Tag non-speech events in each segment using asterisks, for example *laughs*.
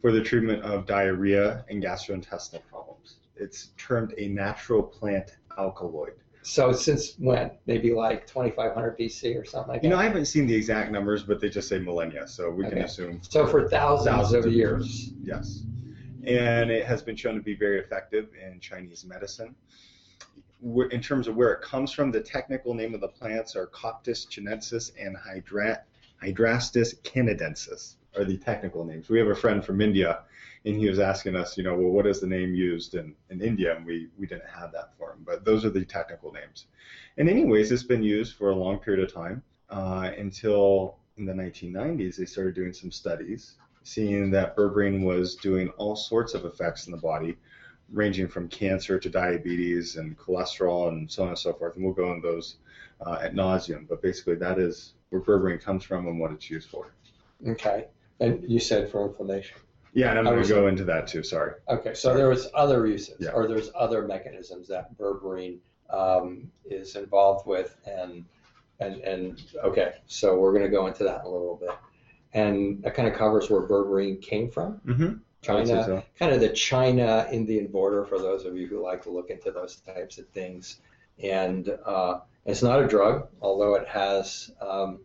for the treatment of diarrhea and gastrointestinal problems. It's termed a natural plant alkaloid. So since when? Maybe like 2500 BC or something like that. You know, I haven't seen the exact numbers, but they just say millennia, so we can assume. So for thousands, of years. Yes. And it has been shown to be very effective in Chinese medicine. In terms of where it comes from, the technical name of the plants are Coptis chinensis and Hydra- Hydrastis canadensis are the technical names. We have a friend from India, and he was asking us, you know, well, what is the name used in, in India? And we, we didn't have that for him, but those are the technical names. And anyways, it's been used for a long period of time uh, until in the 1990s they started doing some studies, seeing that berberine was doing all sorts of effects in the body, ranging from cancer to diabetes and cholesterol and so on and so forth. And we'll go into those uh, at nauseum. But basically, that is where berberine comes from and what it's used for. Okay. And you said for inflammation. Yeah, and I'm going to go into that too. Sorry. Okay, so there was other uses, Yeah. or there's other mechanisms that berberine um, is involved with, and and and okay, so we're going to go into that in a little bit, and that kind of covers where berberine came from. Mm-hmm. I would say China, so. kind of the China Indian border for those of you who like to look into those types of things. And uh, it's not a drug, although it has um,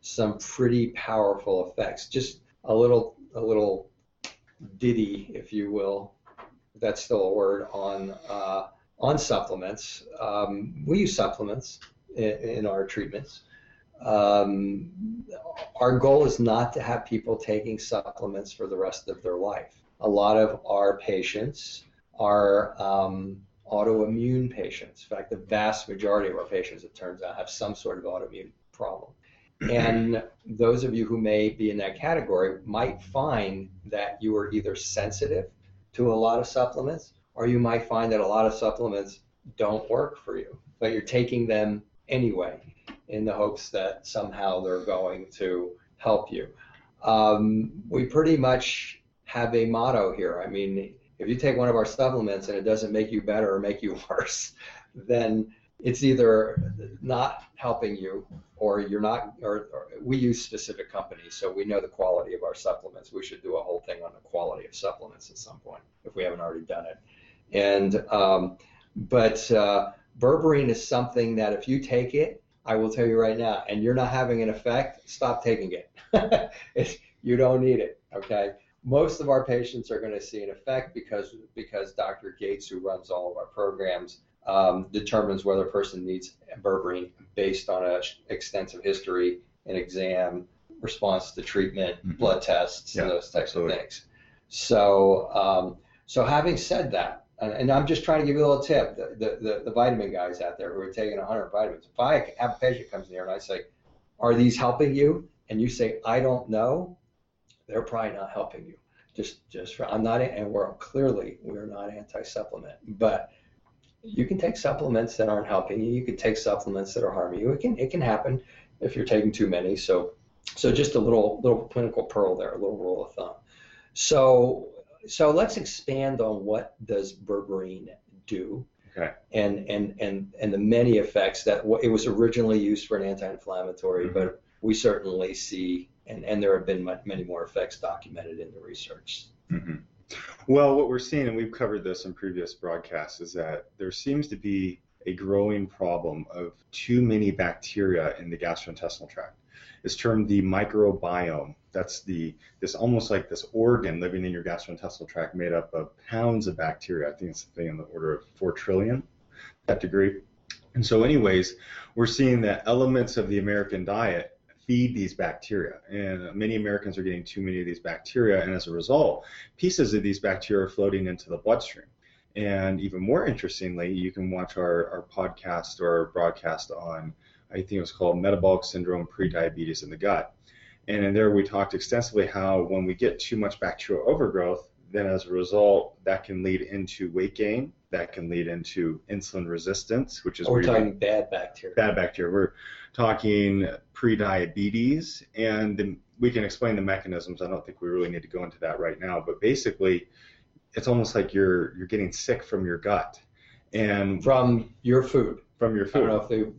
some pretty powerful effects. Just a little, a little ditty, if you will. That's still a word on uh, on supplements. Um, we use supplements in, in our treatments. Um, our goal is not to have people taking supplements for the rest of their life. A lot of our patients are um, autoimmune patients. In fact, the vast majority of our patients, it turns out, have some sort of autoimmune problem. And those of you who may be in that category might find that you are either sensitive to a lot of supplements or you might find that a lot of supplements don't work for you, but you're taking them anyway, in the hopes that somehow they're going to help you. Um, we pretty much have a motto here. I mean, if you take one of our supplements and it doesn't make you better or make you *laughs* worse, then it's either not helping you or you're not or, or, we use specific companies so we know the quality of our supplements. We should do a whole thing on the quality of supplements at some point if we haven't already done it. And um, but uh, berberine is something that if you take it i will tell you right now and you're not having an effect stop taking it. *laughs* You don't need it okay? Most of our patients are going to see an effect because because dr gates who runs all of our programs um, determines whether a person needs berberine based on an extensive history, an exam, response to treatment, mm-hmm. blood tests, yeah, and those types absolutely. of things. So, um, so having said that, and I'm just trying to give you a little tip, the, the, the, the vitamin guys out there who are taking 100 vitamins, if I have a patient comes in here and I say, are these helping you? And you say, I don't know, they're probably not helping you. Just, just for, I'm not, and we're clearly, we're not anti-supplement, but you can take supplements that aren't helping you. You can take supplements that are harming you. It can it can happen if you're taking too many. So so just a little little clinical pearl there, a little rule of thumb. So so let's expand on what does berberine do. Okay. And and and and the many effects that it was originally used for an anti-inflammatory, mm-hmm. but we certainly see and and there have been many more effects documented in the research. Mm-hmm. Well, what we're seeing, and we've covered this in previous broadcasts, is that there seems to be a growing problem of too many bacteria in the gastrointestinal tract. It's termed the microbiome. That's the this almost like this organ living in your gastrointestinal tract made up of pounds of bacteria. I think it's something in the order of four trillion, that degree. And so, anyways, we're seeing that elements of the American diet feed these bacteria. And many Americans are getting too many of these bacteria, and as a result, pieces of these bacteria are floating into the bloodstream. And even more interestingly, you can watch our, our podcast or our broadcast on, I think it was called Metabolic Syndrome Prediabetes in the Gut. And in there, we talked extensively how when we get too much bacterial overgrowth, then as a result, that can lead into weight gain. That can lead into insulin resistance, which is oh, we're talking bad bacteria. Bad bacteria. We're talking pre-diabetes, and the, we can explain the mechanisms. I don't think we really need to go into that right now, but basically, it's almost like you're you're getting sick from your gut, and from your food. From your food. I don't know if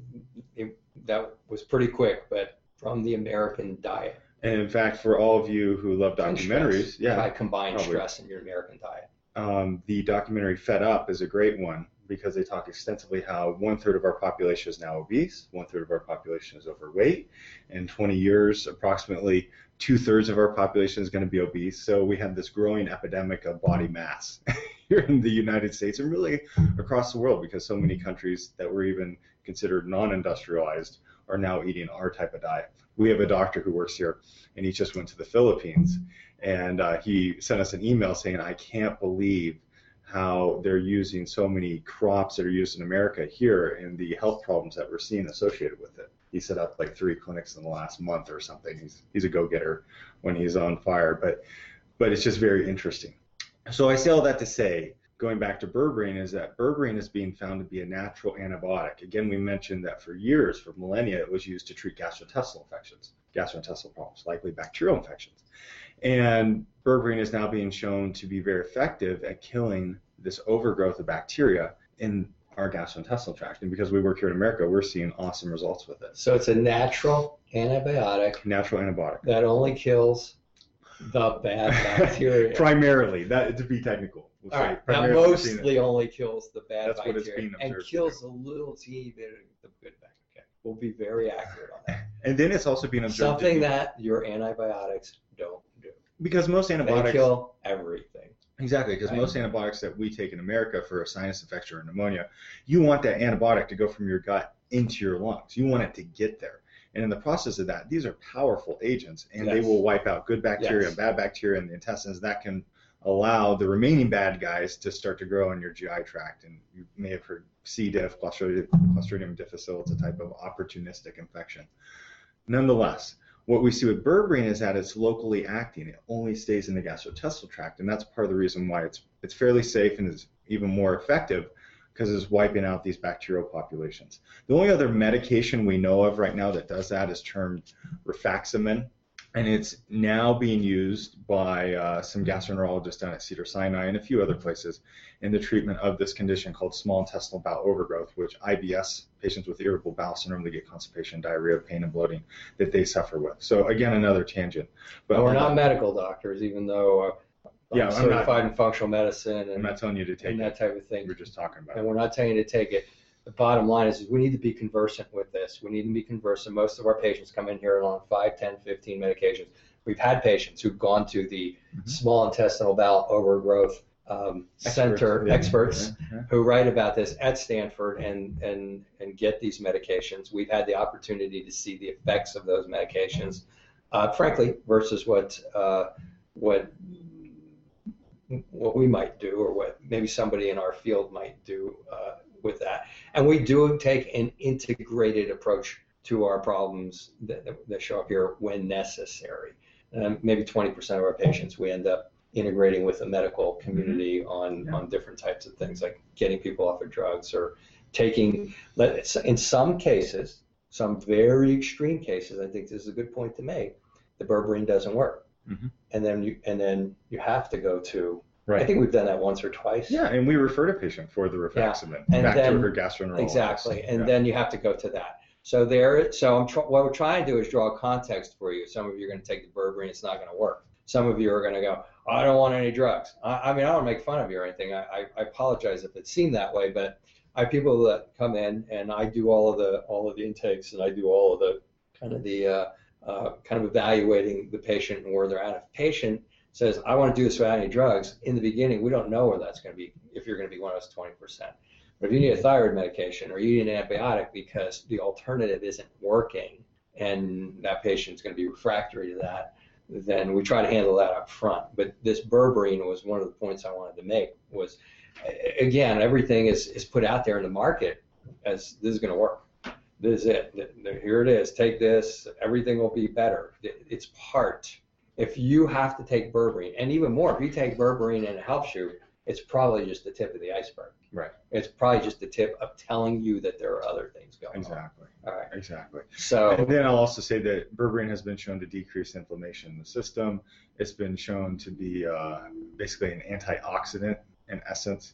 they, that was pretty quick, but from the American diet. And in fact, for all of you who love documentaries, yeah, I combine stress in your American diet. Um, the documentary Fed Up is a great one because they talk extensively how one third of our population is now obese, one third of our population is overweight. In 20 years, approximately two thirds of our population is going to be obese. So we have this growing epidemic of body mass *laughs* here in the United States and really across the world because so many countries that were even considered non industrialized are now eating our type of diet. We have a doctor who works here and he just went to the Philippines and uh, he sent us an email saying, I can't believe how they're using so many crops that are used in America here and the health problems that we're seeing associated with it. He set up like three clinics in the last month or something. He's he's a go-getter when he's on fire, but but it's just very interesting. So I say all that to say, going back to berberine, is that berberine is being found to be a natural antibiotic. Again, we mentioned that for years, for millennia, it was used to treat gastrointestinal infections, gastrointestinal problems, likely bacterial infections. And berberine is now being shown to be very effective at killing this overgrowth of bacteria in our gastrointestinal tract. And because we work here in America, we're seeing awesome results with it. So it's a natural antibiotic. Natural antibiotic. That only kills the bad bacteria. *laughs* Primarily, that to be technical. We'll All right. Now mostly only kills the bad That's bacteria and kills a little teeny bit of the good bacteria. Okay. We'll be very accurate on that. *laughs* And then it's also being observed. Something that your antibiotics don't do. Because most antibiotics they kill everything. Exactly, because right. most antibiotics that we take in America for a sinus infection or pneumonia, you want that antibiotic to go from your gut into your lungs. You want it to get there. And in the process of that, these are powerful agents, and yes. they will wipe out good bacteria yes. and bad bacteria in the intestines. That can allow the remaining bad guys to start to grow in your GI tract. And you may have heard C. diff, Clostridium difficile. It's a type of opportunistic infection. Nonetheless, what we see with berberine is that it's locally acting. It only stays in the gastrointestinal tract, and that's part of the reason why it's it's fairly safe and is even more effective because it's wiping out these bacterial populations. The only other medication we know of right now that does that is termed rifaximin, and it's now being used by uh, some gastroenterologists down at Cedar Sinai and a few other places in the treatment of this condition called small intestinal bowel overgrowth, which IBS patients with irritable bowel syndrome they get constipation, diarrhea, pain, and bloating that they suffer with. So again, another tangent. But we're not medical doctors, even though. Uh, yeah, I'm certified not, in functional medicine and, I'm not telling you to take and that type of thing. We're just talking about. and we're not telling you to take it. The bottom line is, is we need to be conversant with this. We need to be conversant. Most of our patients come in here on 5, 10, 15 medications. We've had patients who've gone to the Mhm. small intestinal bowel overgrowth um, center yeah, experts yeah, yeah. who write about this at Stanford and, and, and get these medications. We've had the opportunity to see the effects of those medications, uh, frankly, versus what uh, what what we might do or what maybe somebody in our field might do uh, with that. And we do take an integrated approach to our problems that, that- show up here when necessary. Um, maybe 20% of our patients we end up integrating with the medical community on, Yeah. on different types of things like getting people off of drugs or taking, in some cases, some very extreme cases, I think this is a good point to make, the berberine doesn't work. Mhm. And then you and then you have to go to Right. I think we've done that once or twice. Yeah, and we referred a patient for the rifaximin And back then- to her gastroenterologist. Exactly, and Yeah. then you have to go to that. So there, so I'm tr- what we're trying to do is draw context for you. Some of you are going to take the berberine, it's not going to work. Some of you are going to go, I don't want any drugs. I, I mean, I don't make fun of you or anything. I, I, I apologize if it seemed that way, but I have people that come in and I do all of the all of the intakes and I do all of the kind of the uh, uh, kind of evaluating the patient and where they're at. If patient says, I want to do this without any drugs, in the beginning, we don't know where that's going to be, if you're going to be one of those 20%. But if you need a thyroid medication or you need an antibiotic because the alternative isn't working and that patient's going to be refractory to that, then we try to handle that up front. But this berberine was one of the points I wanted to make was, again, everything is, is put out there in the market as this is going to work. This is it. Here it is. Take this. Everything will be better. It's part. If you have to take berberine, and even more, if you take berberine and it helps you, it's probably just the tip of the iceberg. Right. It's probably just the tip of telling you that there are other things going Exactly. on. Exactly. All right. Exactly. So And then I'll also say that berberine has been shown to decrease inflammation in the system. It's been shown to be uh, basically an antioxidant in essence.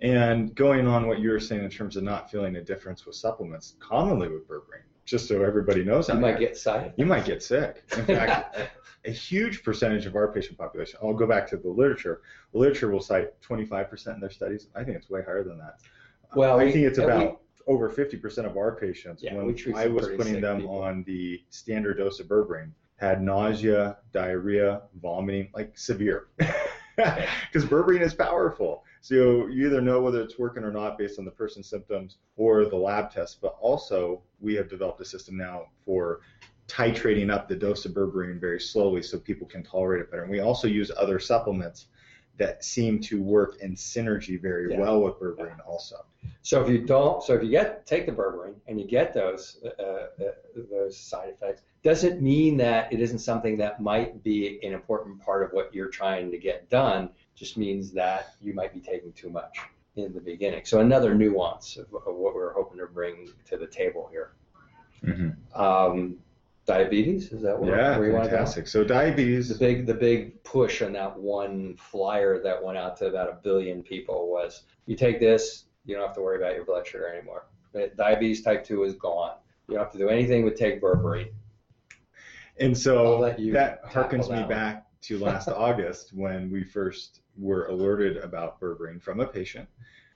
And going on what you were saying in terms of not feeling a difference with supplements, commonly with berberine, just so everybody knows, you out might get sick. you might get sick. In *laughs* fact, a huge percentage of our patient population, I'll go back to the literature. The literature will cite 25% in their studies. I think it's way higher than that. Well, I we- think it's and we- about over 50% of our patients, Yeah, when we treat I was putting them people. on the standard dose of berberine, had nausea, diarrhea, vomiting, like severe. *laughs* Because berberine is powerful. So you either know whether it's working or not based on the person's symptoms or the lab test. But also, we have developed a system now for titrating up the dose of berberine very slowly so people can tolerate it better. And we also use other supplements that seem to work in synergy very Yeah. well with berberine also. So if you don't, so if you get take the berberine and you get those uh, uh, those side effects, doesn't mean that it isn't something that might be an important part of what you're trying to get done. Just means that you might be taking too much in the beginning. So another nuance of, of what we're hoping to bring to the table here. Um, diabetes is that where, Yeah, where you want to go? fantastic. So diabetes, The big the big push on that one flyer that went out to about a billion people was you take this, you don't have to worry about your blood sugar anymore. But diabetes type two is gone. You don't have to do anything but take berberine. and so that harkens me one. back to last *laughs* August when we first were alerted about berberine from a patient.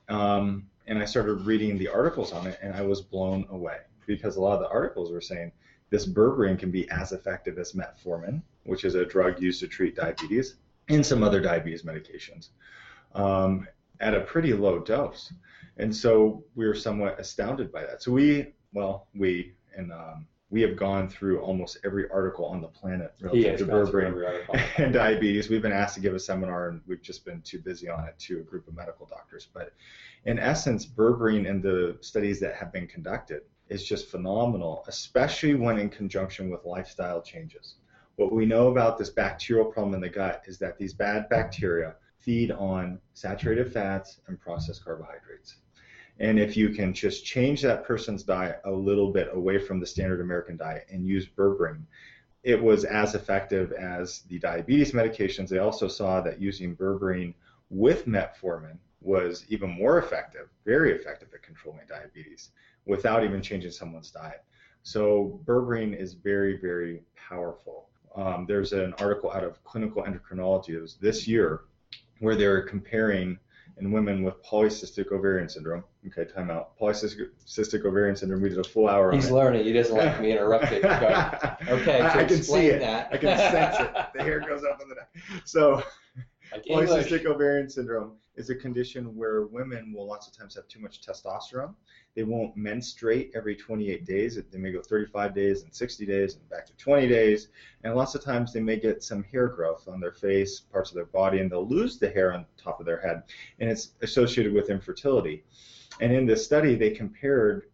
Um, and I started reading the articles on it, and I was blown away because a lot of the articles were saying this berberine can be as effective as metformin, which is a drug used to treat diabetes, and some other diabetes medications, um, at a pretty low dose. And so we were somewhat astounded by that. So we, well, we and um, we have gone through almost every article on the planet relative to berberine *laughs* and diabetes. We've been asked to give a seminar, and we've just been too busy on it to a group of medical doctors. But in essence, berberine and the studies that have been conducted is just phenomenal, especially when in conjunction with lifestyle changes. What we know about this bacterial problem in the gut is that these bad bacteria feed on saturated fats and processed carbohydrates. And if you can just change that person's diet a little bit away from the standard American diet and use berberine, it was as effective as the diabetes medications. They also saw that using berberine with metformin was even more effective, very effective at controlling diabetes without even changing someone's diet. So berberine is very, very powerful. Um, there's an article out of Clinical Endocrinology, this year, where they're comparing in women with polycystic ovarian syndrome. Okay, time out. Polycystic ovarian syndrome. We did a full hour. He's learning. He doesn't like me interrupting. *laughs* okay, I, I can see it. That. I can sense it. *laughs* The hair goes up on the neck. So, Like polycystic English. ovarian syndrome is a condition where women will lots of times have too much testosterone. They won't menstruate every 28 days. They may go 35 days and 60 days and back to 20 days. And lots of times they may get some hair growth on their face, parts of their body, and they'll lose the hair on top of their head. And it's associated with infertility. And in this study, they compared.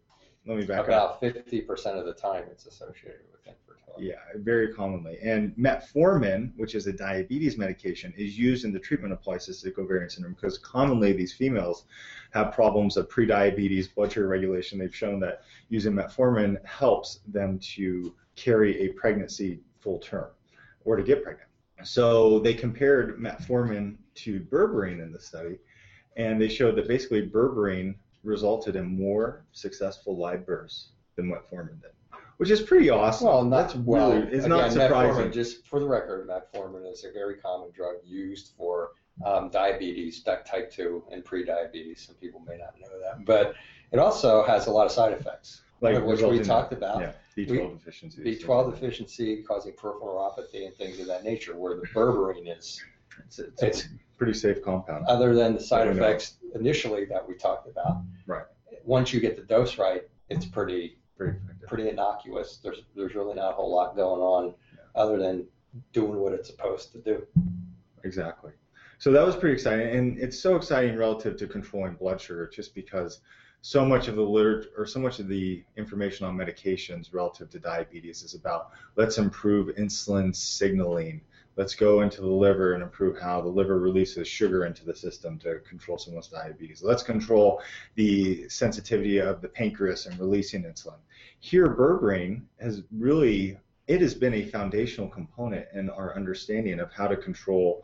Let me back up. About 50% of the time it's associated with infertility. Yeah, very commonly. And metformin, which is a diabetes medication, is used in the treatment of polycystic ovarian syndrome because commonly these females have problems of prediabetes, blood sugar regulation. They've shown that using metformin helps them to carry a pregnancy full term or to get pregnant. So they compared metformin to berberine in the study, and they showed that basically berberine resulted in more successful live births than metformin did, which is pretty awesome. Well, not That's really well. it's again, not surprising. Metformin, just for the record, metformin is a very common drug used for um, diabetes, type type two, and pre-diabetes. Some people may not know that, but it also has a lot of side effects, like which we talked about. Yeah, B12 We- deficiency. B12 deficiency causing peripheral neuropathy and things of that nature, where the berberine is, It's, it's, it's a pretty safe compound. other than the side I know. effects initially that we talked about. Right. Once you get the dose right, it's pretty pretty pretty innocuous. There's there's really not a whole lot going on other than doing what it's supposed to do. Exactly. So that was pretty exciting, and it's so exciting relative to controlling blood sugar, just because so much of the literature or so much of the information on medications relative to diabetes is about let's improve insulin signaling. Let's go into the liver and improve how the liver releases sugar into the system to control someone's diabetes. Let's control the sensitivity of the pancreas and releasing insulin. Here, berberine has really it has been a foundational component in our understanding of how to control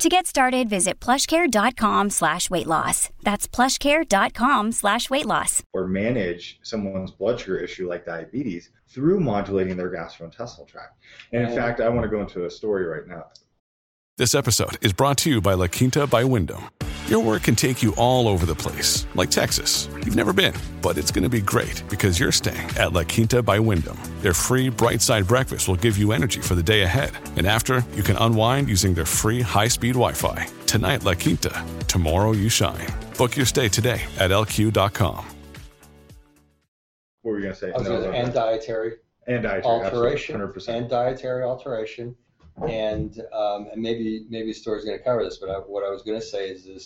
To get started, visit plushcare.com slash weight loss. That's plushcare.com slash weight loss. or manage someone's blood sugar issue like diabetes through modulating their gastrointestinal tract. And in Oh. fact, I want to go into a story right now. This episode is brought to you by La Quinta by Wyndham. Your work can take you all over the place, like Texas. You've never been, but it's going to be great because you're staying at La Quinta by Wyndham. Their free bright side breakfast will give you energy for the day ahead. And after, you can unwind using their free high speed Wi Fi. Tonight, La Quinta. Tomorrow, you shine. Book your stay today at lq.com. What were you going to say? I was No, no, and dietary and dietary alteration 100%. and dietary alteration, and um, and maybe maybe the story's going to cover this, but I, what I was going to say is this: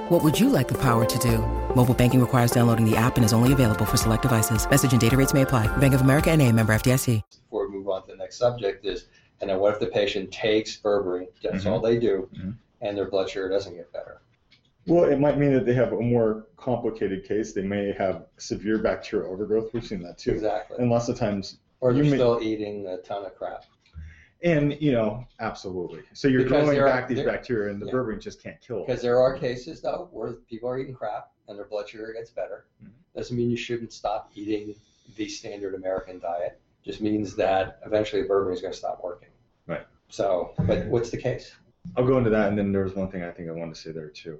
What would you like the power to do? Mobile banking requires downloading the app and is only available for select devices. Message and data rates may apply. Bank of America and a member FDIC. before we move on to the next subject is, and then what if the patient takes berberine? That's Mhm. all they do, Mhm. and their blood sugar doesn't get better. Well, it might mean that they have a more complicated case. They may have severe bacterial overgrowth. We've seen that too. Exactly. And lots of times. Or they're you may- still eating a ton of crap. And you know, absolutely. So you're Because growing there are- back these bacteria, and the yeah. berberine just can't kill them. Because there are cases though where people are eating crap and their blood sugar gets better. Mm-hmm. Doesn't mean you shouldn't stop eating the standard American diet. Just means that eventually the berberine is going to stop working. Right. So, but what's the case? I'll go into that, and then there was one thing I think I wanted to say there too.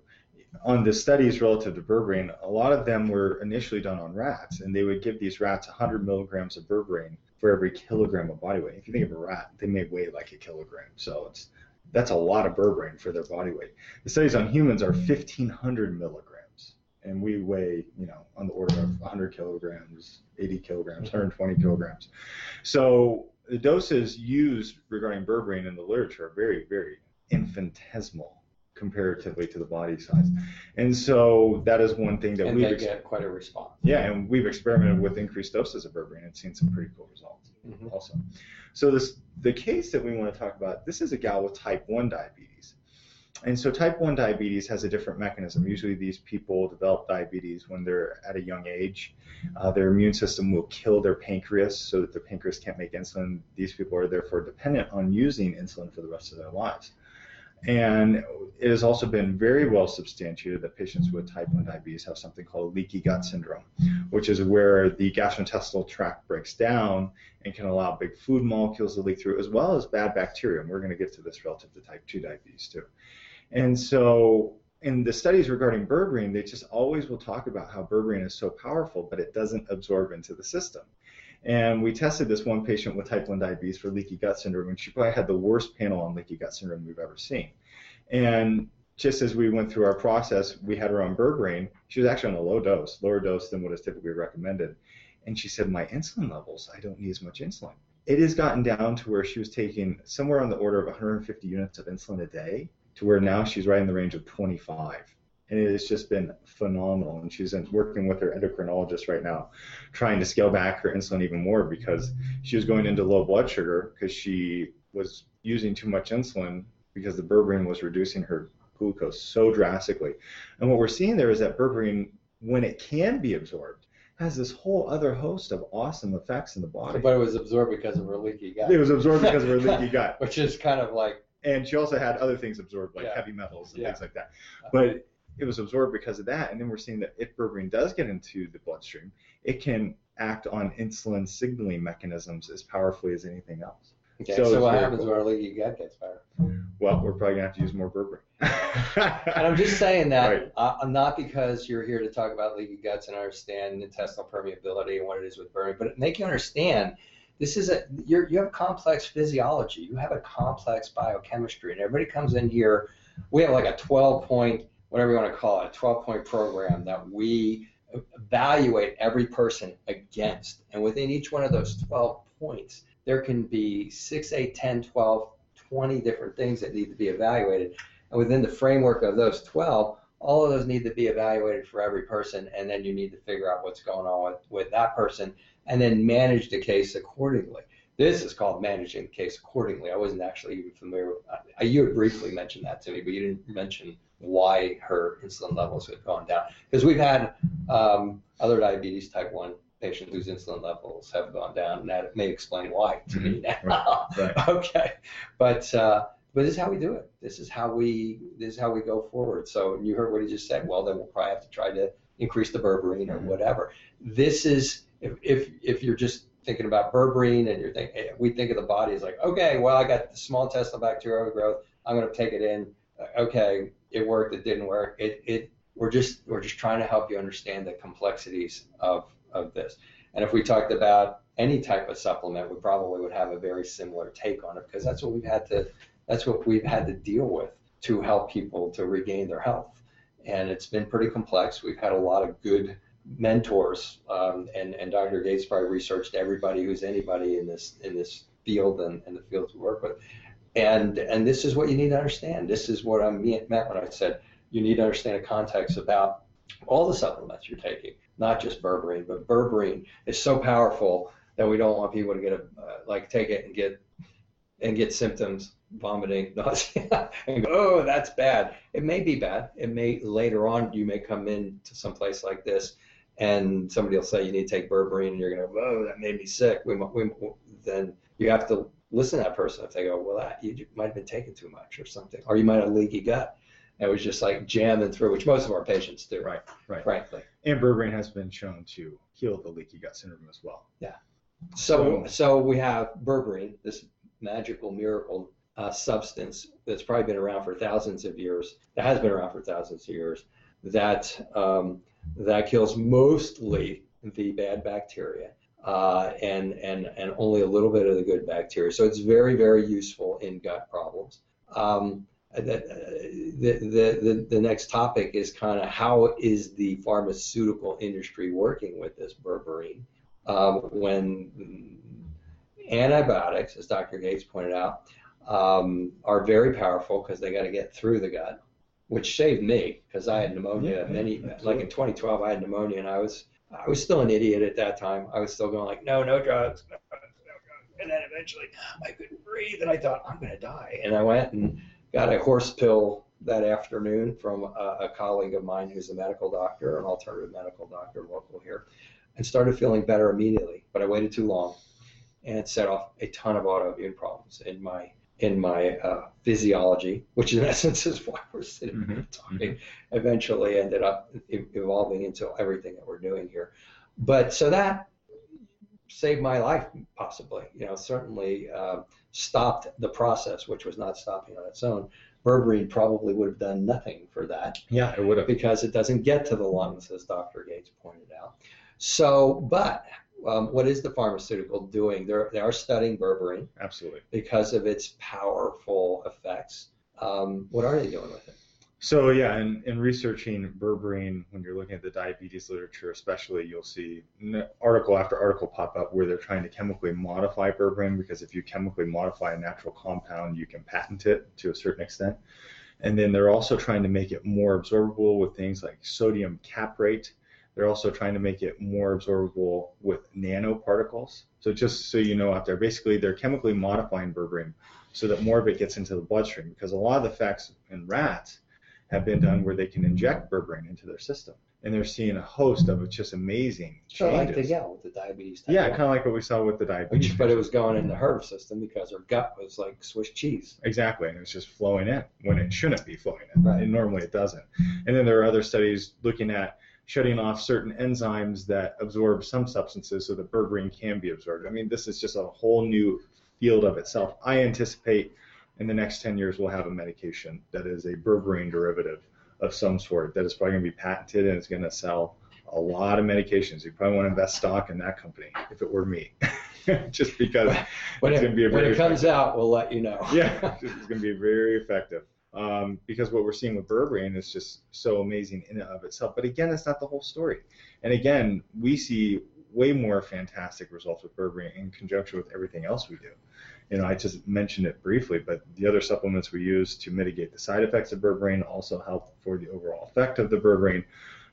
On the studies relative to berberine, a lot of them were initially done on rats, and they would give these rats 100 milligrams of berberine for every kilogram of body weight. If you think of a rat, they may weigh like a kilogram, so it's that's a lot of berberine for their body weight. The studies on humans are 1,500 milligrams, and we weigh, you know, on the order of 100 kilograms, 80 kilograms, mm-hmm. 120 kilograms. So the doses used regarding berberine in the literature are very, very infinitesimal comparatively to the body size. And so that is one thing that and we've they get quite a response. yeah, and we've experimented with increased doses of berberine and seen some pretty cool results Mhm. also. So this the case that we want to talk about, this is a gal with type 1 diabetes. And so type 1 diabetes has a different mechanism. Usually these people develop diabetes when they're at a young age. Uh, their immune system will kill their pancreas so that the pancreas can't make insulin. These people are therefore dependent on using insulin for the rest of their lives. And it has also been very well substantiated that patients with type 1 diabetes have something called leaky gut syndrome, which is where the gastrointestinal tract breaks down and can allow big food molecules to leak through, as well as bad bacteria. And we're going to get to this relative to type 2 diabetes too. And so in the studies regarding berberine, they just always will talk about how berberine is so powerful, but it doesn't absorb into the system. And we tested this one patient with type 1 diabetes for leaky gut syndrome, and she probably had the worst panel on leaky gut syndrome we've ever seen. And just as we went through our process, we had her on berberine. She was actually on a low dose, lower dose than what is typically recommended. And she said, My insulin levels, I don't need as much insulin. It has gotten down to where she was taking somewhere on the order of 150 units of insulin a day, to where now she's right in the range of 25 and it has just been phenomenal. And she's in- working with her endocrinologist right now, trying to scale back her insulin even more because she was going into low blood sugar because she was using too much insulin because the berberine was reducing her glucose so drastically. And what we're seeing there is that berberine, when it can be absorbed, has this whole other host of awesome effects in the body. But it was absorbed because of her leaky gut. It was absorbed because of her leaky *laughs* gut. Which is kind of like and she also had other things absorbed like Yeah. heavy metals and Yeah. things like that. But it was absorbed because of that, and then we're seeing that if berberine does get into the bloodstream, it can act on insulin signaling mechanisms as powerfully as anything else. okay. So So, what happens cool. when our leaky gut gets better? Well, we're probably gonna have to use more berberine. *laughs* And I'm just saying that Right. uh, I'm not because you're here to talk about leaky guts and understand intestinal permeability and what it is with berberine, but make you understand this is a you're, you have complex physiology, you have a complex biochemistry, and everybody comes in here. We have like a 12 point, whatever you want to call it, a 12 point program that we evaluate every person against, and within each one of those 12 points, there can be 6, 8, 10, 12, 20 different things that need to be evaluated. And within the framework of those 12, all of those need to be evaluated for every person, and then you need to figure out what's going on with, with that person and then manage the case accordingly. This is called managing the case accordingly. I wasn't actually even familiar with I, You had briefly mentioned that to me, but you didn't mention why her insulin levels had gone down. Because we've had um, other diabetes type 1 patients whose insulin levels have gone down, and that may explain why to me now. Right, right. *laughs* okay, but uh, but this is how we do it. This is how we this is how we go forward. So you heard what he just said. Well, then we'll probably have to try to increase the berberine or whatever. This is if if if you're just thinking about berberine and you're thinking we think of the body as like okay, well I got the small intestinal bacterial growth. I'm going to take it in. Uh, Okay, it worked. It didn't work. It it we're just we're just trying to help you understand the complexities of of this. And if we talked about any type of supplement, we probably would have a very similar take on it because that's what we've had to that's what we've had to deal with to help people to regain their health. And it's been pretty complex. We've had a lot of good mentors, um, and and Dr. Gates probably researched everybody who's anybody in this in this field and, and the fields we work with. And and this is what you need to understand. This is what I meant when I said you need to understand the context about all the supplements you're taking, not just berberine, but berberine is so powerful that we don't want people to get a uh, like take it and get and get symptoms, vomiting, *laughs* nausea, and go, oh, that's bad. It may be bad. It may later on you may come in to some place like this, and somebody will say you need to take berberine, and you're gonna, go, oh, that made me sick. We, we, then you have to listen to that person if they go, well, that you might have been taking too much or something, or you might have leaky gut. And it was just like jamming through, which most of our patients do. Right, right. Frankly. And berberine has been shown to heal the leaky gut syndrome as well. Yeah. So, so we have berberine, this magical miracle uh, substance that's probably been around for thousands of years. That has been around for thousands of years. That um, that kills mostly the bad bacteria uh, and and and only a little bit of the good bacteria. So it's very very useful in gut problems. Um, the, the, the, the next topic is kind of how is the pharmaceutical industry working with this berberine um, when antibiotics, as Dr. Gates pointed out, um, are very powerful because they got to get through the gut, which saved me because I had pneumonia. Yeah, many like in 2012, I had pneumonia, and I was I was still an idiot at that time. I was still going like, no, no drugs, no drugs, no drugs. And then eventually, I couldn't breathe, and I thought I'm going to die. And I went and got a horse pill that afternoon from a, a colleague of mine who's a medical doctor, an alternative medical doctor local here, and started feeling better immediately. But I waited too long, and it set off a ton of autoimmune problems in my in my uh, physiology, which in *laughs* essence is why we're sitting mm-hmm. here talking. Mm-hmm. Eventually, ended up evolving into everything that we're doing here. But so that saved my life, possibly. You know, certainly uh, stopped the process, which was not stopping on its own. Berberine probably would have done nothing for that. Yeah, it would have. Because it doesn't get to the lungs, as Dr. Gates pointed out. So, but um, what is the pharmaceutical doing? They're, they are studying berberine. Absolutely. Because of its powerful effects. Um, what are they doing with it? So yeah, in, in researching berberine, when you're looking at the diabetes literature, especially, you'll see article after article pop up where they're trying to chemically modify berberine because if you chemically modify a natural compound, you can patent it to a certain extent. And then they're also trying to make it more absorbable with things like sodium caprate they're also trying to make it more absorbable with nanoparticles. So just so you know out there, basically they're chemically modifying berberine so that more of it gets into the bloodstream because a lot of the effects in rats have been done where they can inject berberine into their system. And they're seeing a host of just amazing changes. So like the, yeah, with the diabetes. yeah, kind of like what we saw with the diabetes. Which, but it was going in the HERV system because her gut was like Swiss cheese. Exactly, and it was just flowing in when it shouldn't be flowing in. Right. And normally it doesn't. And then there are other studies looking at shutting off certain enzymes that absorb some substances so that berberine can be absorbed. I mean, this is just a whole new field of itself. I anticipate in the next 10 years we'll have a medication that is a berberine derivative of some sort that is probably going to be patented and it's going to sell a lot of medications. You probably want to invest stock in that company if it were me. *laughs* just because when it's it, going to be a when it comes out, we'll let you know. yeah, *laughs* it's going to be very effective um, because what we're seeing with berberine is just so amazing in and of itself. But again, it's not the whole story. And again, we see way more fantastic results with berberine in conjunction with everything else we do. You know, I just mentioned it briefly, but the other supplements we use to mitigate the side effects of berberine also help for the overall effect of the berberine,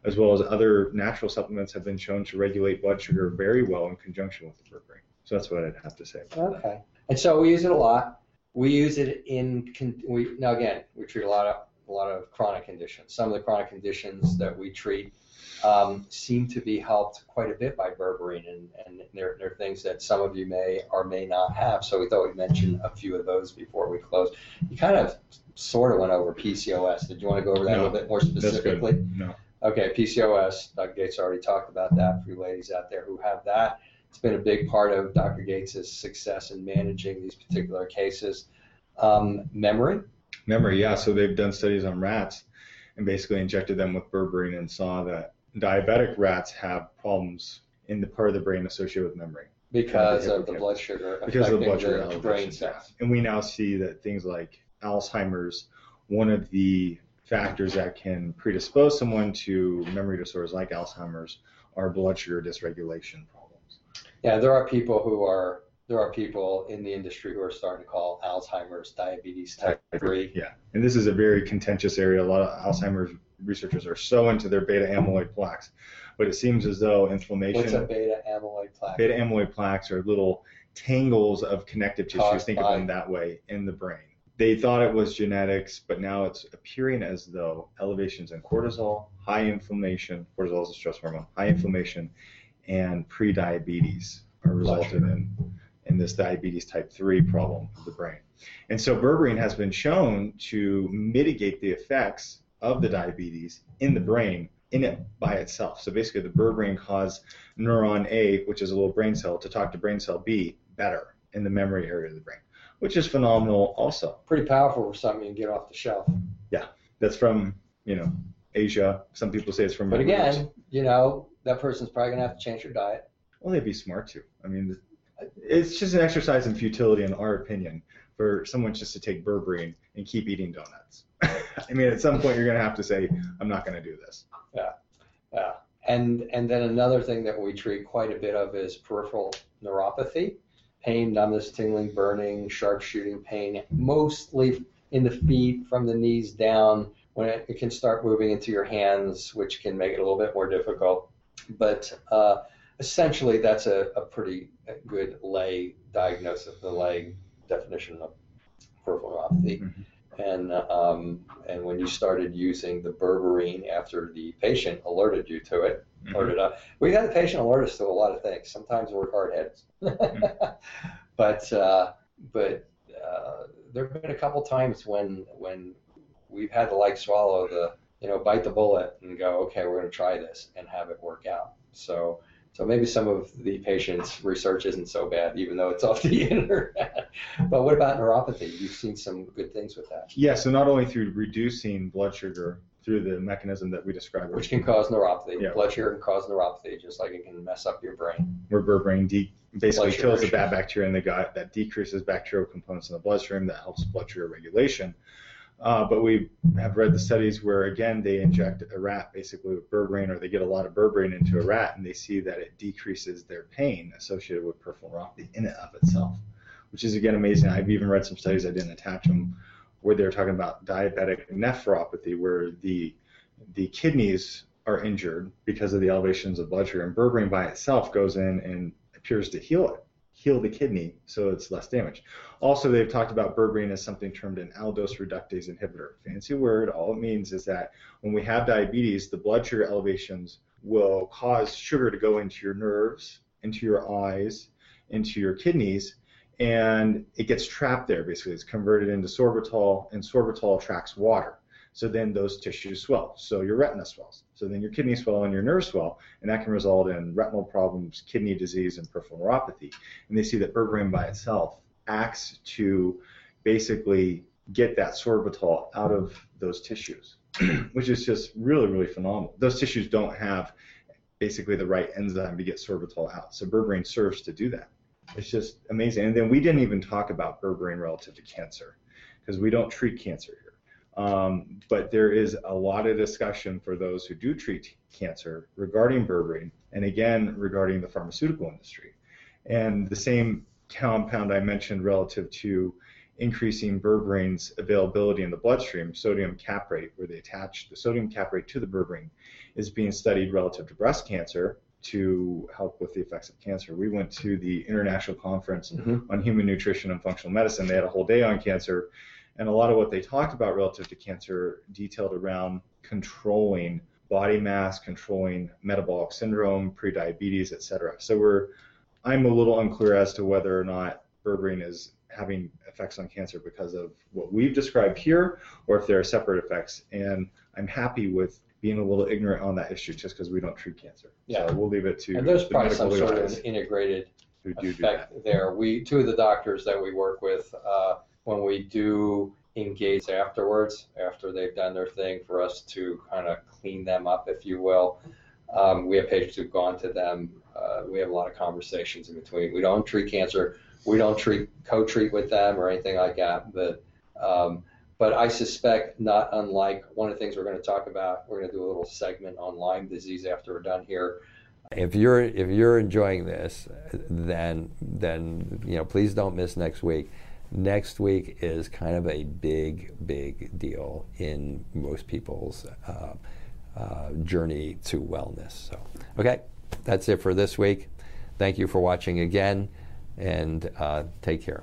as well as other natural supplements have been shown to regulate blood sugar very well in conjunction with the berberine. So that's what I'd have to say. Okay. And so we use it a lot. We use it in we now again we treat a lot of a lot of chronic conditions. Some of the chronic conditions that we treat um, seem to be helped quite a bit by berberine, and, and they're, they're things that some of you may or may not have. So we thought we'd mention a few of those before we close. You kind of sort of went over PCOS. Did you want to go over that no, a little bit more specifically? No. Okay, PCOS. Doug Gates already talked about that for you ladies out there who have that. It's been a big part of Dr. Gates' success in managing these particular cases. Um, memory? Memory, yeah. So they've done studies on rats and basically injected them with berberine and saw that diabetic rats have problems in the part of the brain associated with memory. Because of the blood sugar. Because of the blood sugar the brain cells. And we now see that things like Alzheimer's, one of the factors that can predispose someone to memory disorders like Alzheimer's are blood sugar dysregulation yeah, there are people who are there are people in the industry who are starting to call Alzheimer's diabetes type 3. Yeah, and this is a very contentious area. A lot of Alzheimer's researchers are so into their beta amyloid plaques, but it seems as though inflammation. What's a beta amyloid plaque? Beta amyloid plaques are little tangles of connective tissues, Caused think by- of them that way, in the brain. They thought it was genetics, but now it's appearing as though elevations in cortisol, high inflammation, cortisol is a stress hormone, high inflammation, and prediabetes are resulted in, in this diabetes type 3 problem of the brain. And so berberine has been shown to mitigate the effects of the diabetes in the brain in it by itself. So basically, the berberine caused neuron A, which is a little brain cell, to talk to brain cell B better in the memory area of the brain, which is phenomenal also. Pretty powerful for something you can get off the shelf. Yeah, that's from, you know, Asia. Some people say it's from. But again, you know, that person's probably going to have to change their diet. Well, they'd be smart too. I mean, it's just an exercise in futility, in our opinion, for someone just to take berberine and keep eating donuts. *laughs* I mean, at some point, you're going to have to say, I'm not going to do this. Yeah, yeah. And and then another thing that we treat quite a bit of is peripheral neuropathy, pain, numbness, tingling, burning, sharp shooting pain, mostly in the feet from the knees down. When it, it can start moving into your hands, which can make it a little bit more difficult. But uh, essentially, that's a, a pretty good lay diagnosis, the lay definition of peripheral neuropathy. And um, and when you started using the berberine after the patient alerted you to it, alerted up, we had the patient alert us to a lot of things. Sometimes we're hard heads, *laughs* but uh, but uh, there have been a couple times when when we've had to like swallow the you know bite the bullet and go okay we're going to try this and have it work out. So so maybe some of the patient's research isn't so bad, even though it's *laughs* off the internet. but what about neuropathy? You've seen some good things with that, Yeah, so not only through reducing blood sugar through the mechanism that we described, which can cause neuropathy. Yeah. Blood sugar can cause neuropathy, just like it can mess up your brain. where berberine de- basically kills the bad bacteria in the gut, that decreases bacterial components in the bloodstream, that helps blood sugar regulation. Uh, but we have read the studies where, again, they inject a rat basically with berberine, or they get a lot of berberine into a rat, and they see that it decreases their pain associated with peripheral neuropathy in and of itself, which is, again, amazing. I've even read some studies, I didn't attach them, where they're talking about diabetic nephropathy, where the the kidneys are injured because of the elevations of blood sugar, and berberine by itself goes in and appears to heal it, heal the kidney, so it's less damage. Also, they've talked about berberine as something termed an aldose reductase inhibitor. Fancy word. All it means is that when we have diabetes, the blood sugar elevations will cause sugar to go into your nerves, into your eyes, into your kidneys, and it gets trapped there. Basically, it's converted into sorbitol, and sorbitol attracts water. So then those tissues swell. So your retina swells. So then your kidneys swell and your nerves swell, and that can result in retinal problems, kidney disease, and peripheral neuropathy. And they see that berberine by itself acts to basically get that sorbitol out of those tissues, *clears throat* which is just really, really phenomenal. Those tissues don't have basically the right enzyme to get sorbitol out. So berberine serves to do that. It's just amazing. And then we didn't even talk about berberine relative to cancer because we don't treat cancer here. Um, but there is a lot of discussion for those who do treat cancer regarding berberine, and again regarding the pharmaceutical industry. And the same compound I mentioned relative to increasing berberine's availability in the bloodstream, sodium caprate, where they attach the sodium caprate to the berberine, is being studied relative to breast cancer to help with the effects of cancer. We went to the International Conference on Human Nutrition and Functional Medicine. They had a whole day on cancer, and a lot of what they talked about relative to cancer detailed around controlling body mass, controlling metabolic syndrome, prediabetes, etc. So we're I'm a little unclear as to whether or not berberine is having effects on cancer because of what we've described here, or if there are separate effects. And I'm happy with being a little ignorant on that issue, just because we don't treat cancer. Yeah. So we'll leave it to And there's the probably some sort of integrated who do do effect there. We two of the doctors that we work with, uh, when we do engage afterwards, after they've done their thing, for us to kind of clean them up, if you will. Um, we have patients who've gone to them. Uh, we have a lot of conversations in between. We don't treat cancer. We don't treat co-treat with them or anything like that. But um, but I suspect not unlike one of the things we're going to talk about. We're going to do a little segment on Lyme disease after we're done here. If you're if you're enjoying this, then then you know please don't miss next week. Next week is kind of a big big deal in most people's uh, uh, journey to wellness. So okay, that's it for this week. Thank you for watching again. and uh, take care.